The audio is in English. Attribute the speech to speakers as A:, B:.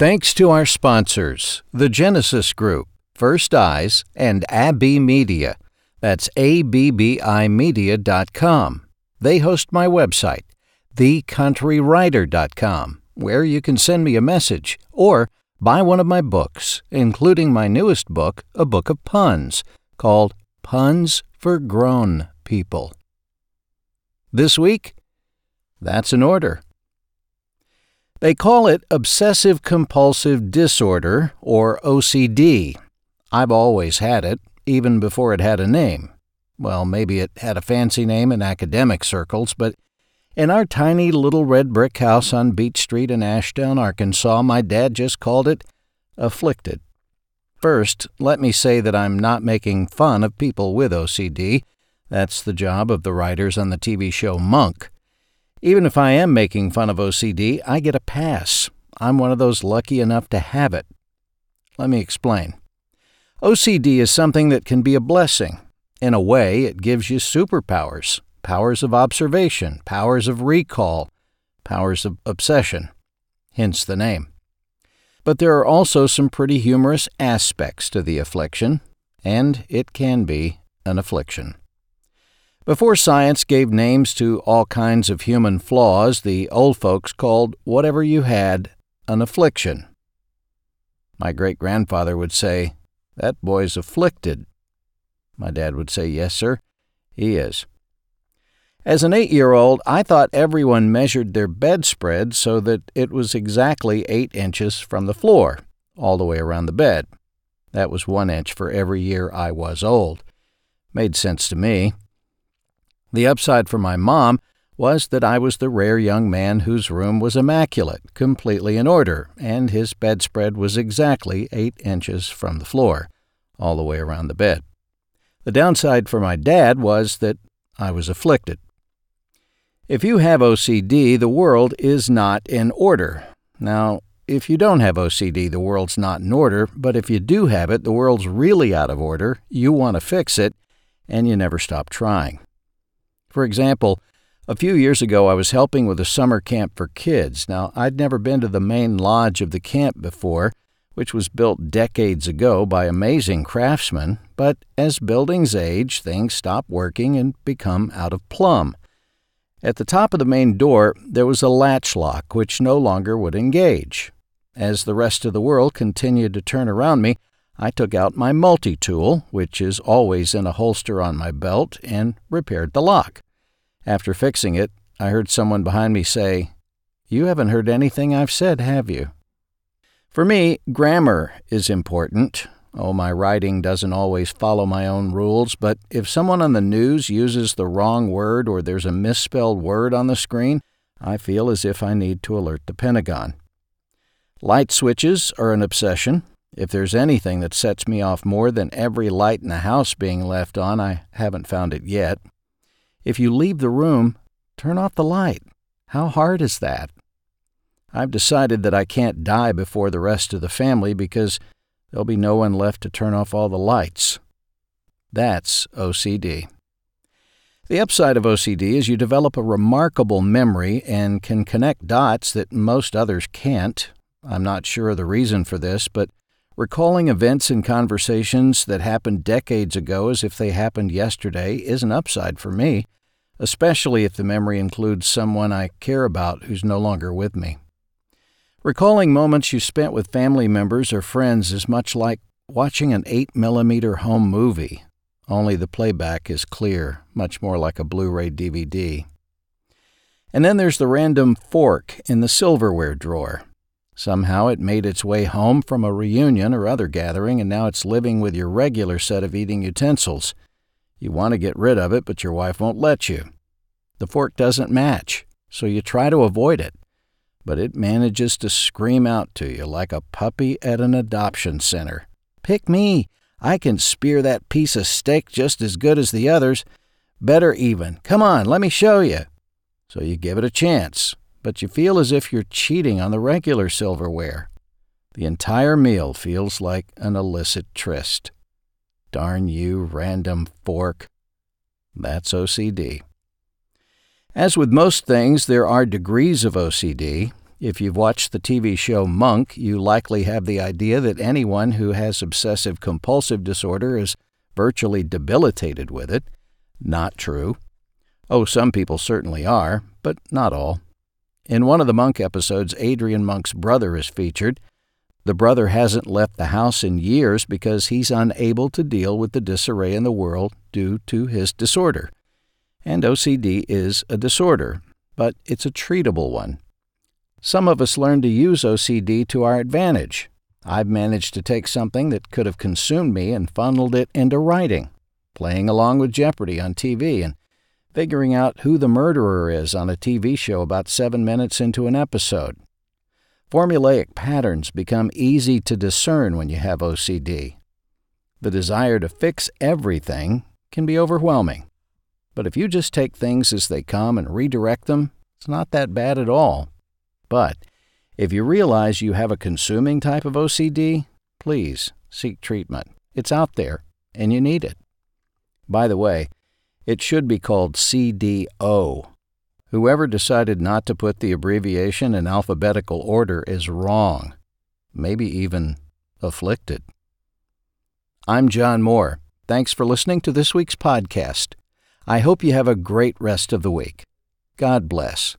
A: Thanks to our sponsors, the Genesis Group, First Eyes, and Abby Media. That's abbimedia.com. They host my website, thecountrywriter.com, where you can send me a message or buy one of my books, including my newest book, a book of puns, called Puns for Grown People. This week, that's an order. They call it obsessive compulsive disorder, or OCD. I've always had it, even before it had a name. Well, maybe it had a fancy name in academic circles, but in our tiny little red brick house on Beach Street in Ashdown, Arkansas, my dad just called it afflicted. First, let me say that I'm not making fun of people with OCD. That's the job of the writers on the TV show Monk. Even if I am making fun of OCD, I get a pass. I'm one of those lucky enough to have it. Let me explain. OCD is something that can be a blessing. In a way, it gives you superpowers powers of observation, powers of recall, powers of obsession, hence the name. But there are also some pretty humorous aspects to the affliction, and it can be an affliction. Before science gave names to all kinds of human flaws, the old folks called whatever you had an affliction. My great grandfather would say, That boy's afflicted. My dad would say, Yes, sir, he is. As an eight year old, I thought everyone measured their bedspread so that it was exactly eight inches from the floor, all the way around the bed. That was one inch for every year I was old. Made sense to me. The upside for my mom was that I was the rare young man whose room was immaculate, completely in order, and his bedspread was exactly eight inches from the floor, all the way around the bed. The downside for my dad was that I was afflicted. If you have OCD, the world is not in order. Now, if you don't have OCD, the world's not in order, but if you do have it, the world's really out of order, you want to fix it, and you never stop trying. For example, a few years ago I was helping with a summer camp for kids. Now, I'd never been to the main lodge of the camp before, which was built decades ago by amazing craftsmen, but as buildings age, things stop working and become out of plumb. At the top of the main door, there was a latch lock which no longer would engage. As the rest of the world continued to turn around me, I took out my multi tool, which is always in a holster on my belt, and repaired the lock. After fixing it, I heard someone behind me say, You haven't heard anything I've said, have you? For me, grammar is important. Oh, my writing doesn't always follow my own rules, but if someone on the news uses the wrong word or there's a misspelled word on the screen, I feel as if I need to alert the Pentagon. Light switches are an obsession. If there's anything that sets me off more than every light in the house being left on, I haven't found it yet. If you leave the room, turn off the light. How hard is that? I've decided that I can't die before the rest of the family because there'll be no one left to turn off all the lights. That's OCD. The upside of OCD is you develop a remarkable memory and can connect dots that most others can't. I'm not sure of the reason for this, but Recalling events and conversations that happened decades ago as if they happened yesterday is an upside for me, especially if the memory includes someone I care about who's no longer with me. Recalling moments you spent with family members or friends is much like watching an 8 millimeter home movie, only the playback is clear, much more like a Blu ray DVD. And then there's the random fork in the silverware drawer. Somehow it made its way home from a reunion or other gathering, and now it's living with your regular set of eating utensils. You want to get rid of it, but your wife won't let you. The fork doesn't match, so you try to avoid it. But it manages to scream out to you like a puppy at an adoption center Pick me! I can spear that piece of steak just as good as the others. Better even. Come on, let me show you. So you give it a chance, but you feel as if you're cheating on the regular silverware. The entire meal feels like an illicit tryst. Darn you, random fork. That's OCD. As with most things, there are degrees of OCD. If you've watched the TV show Monk, you likely have the idea that anyone who has obsessive compulsive disorder is virtually debilitated with it. Not true. Oh, some people certainly are, but not all. In one of the Monk episodes, Adrian Monk's brother is featured. The brother hasn't left the house in years because he's unable to deal with the disarray in the world due to his disorder. And OCD is a disorder, but it's a treatable one. Some of us learn to use OCD to our advantage. I've managed to take something that could have consumed me and funneled it into writing, playing along with Jeopardy on TV, and figuring out who the murderer is on a TV show about seven minutes into an episode. Formulaic patterns become easy to discern when you have OCD. The desire to fix everything can be overwhelming. But if you just take things as they come and redirect them, it's not that bad at all. But if you realize you have a consuming type of OCD, please seek treatment. It's out there, and you need it. By the way, it should be called CDO. Whoever decided not to put the abbreviation in alphabetical order is wrong, maybe even afflicted. I'm John Moore. Thanks for listening to this week's podcast. I hope you have a great rest of the week. God bless.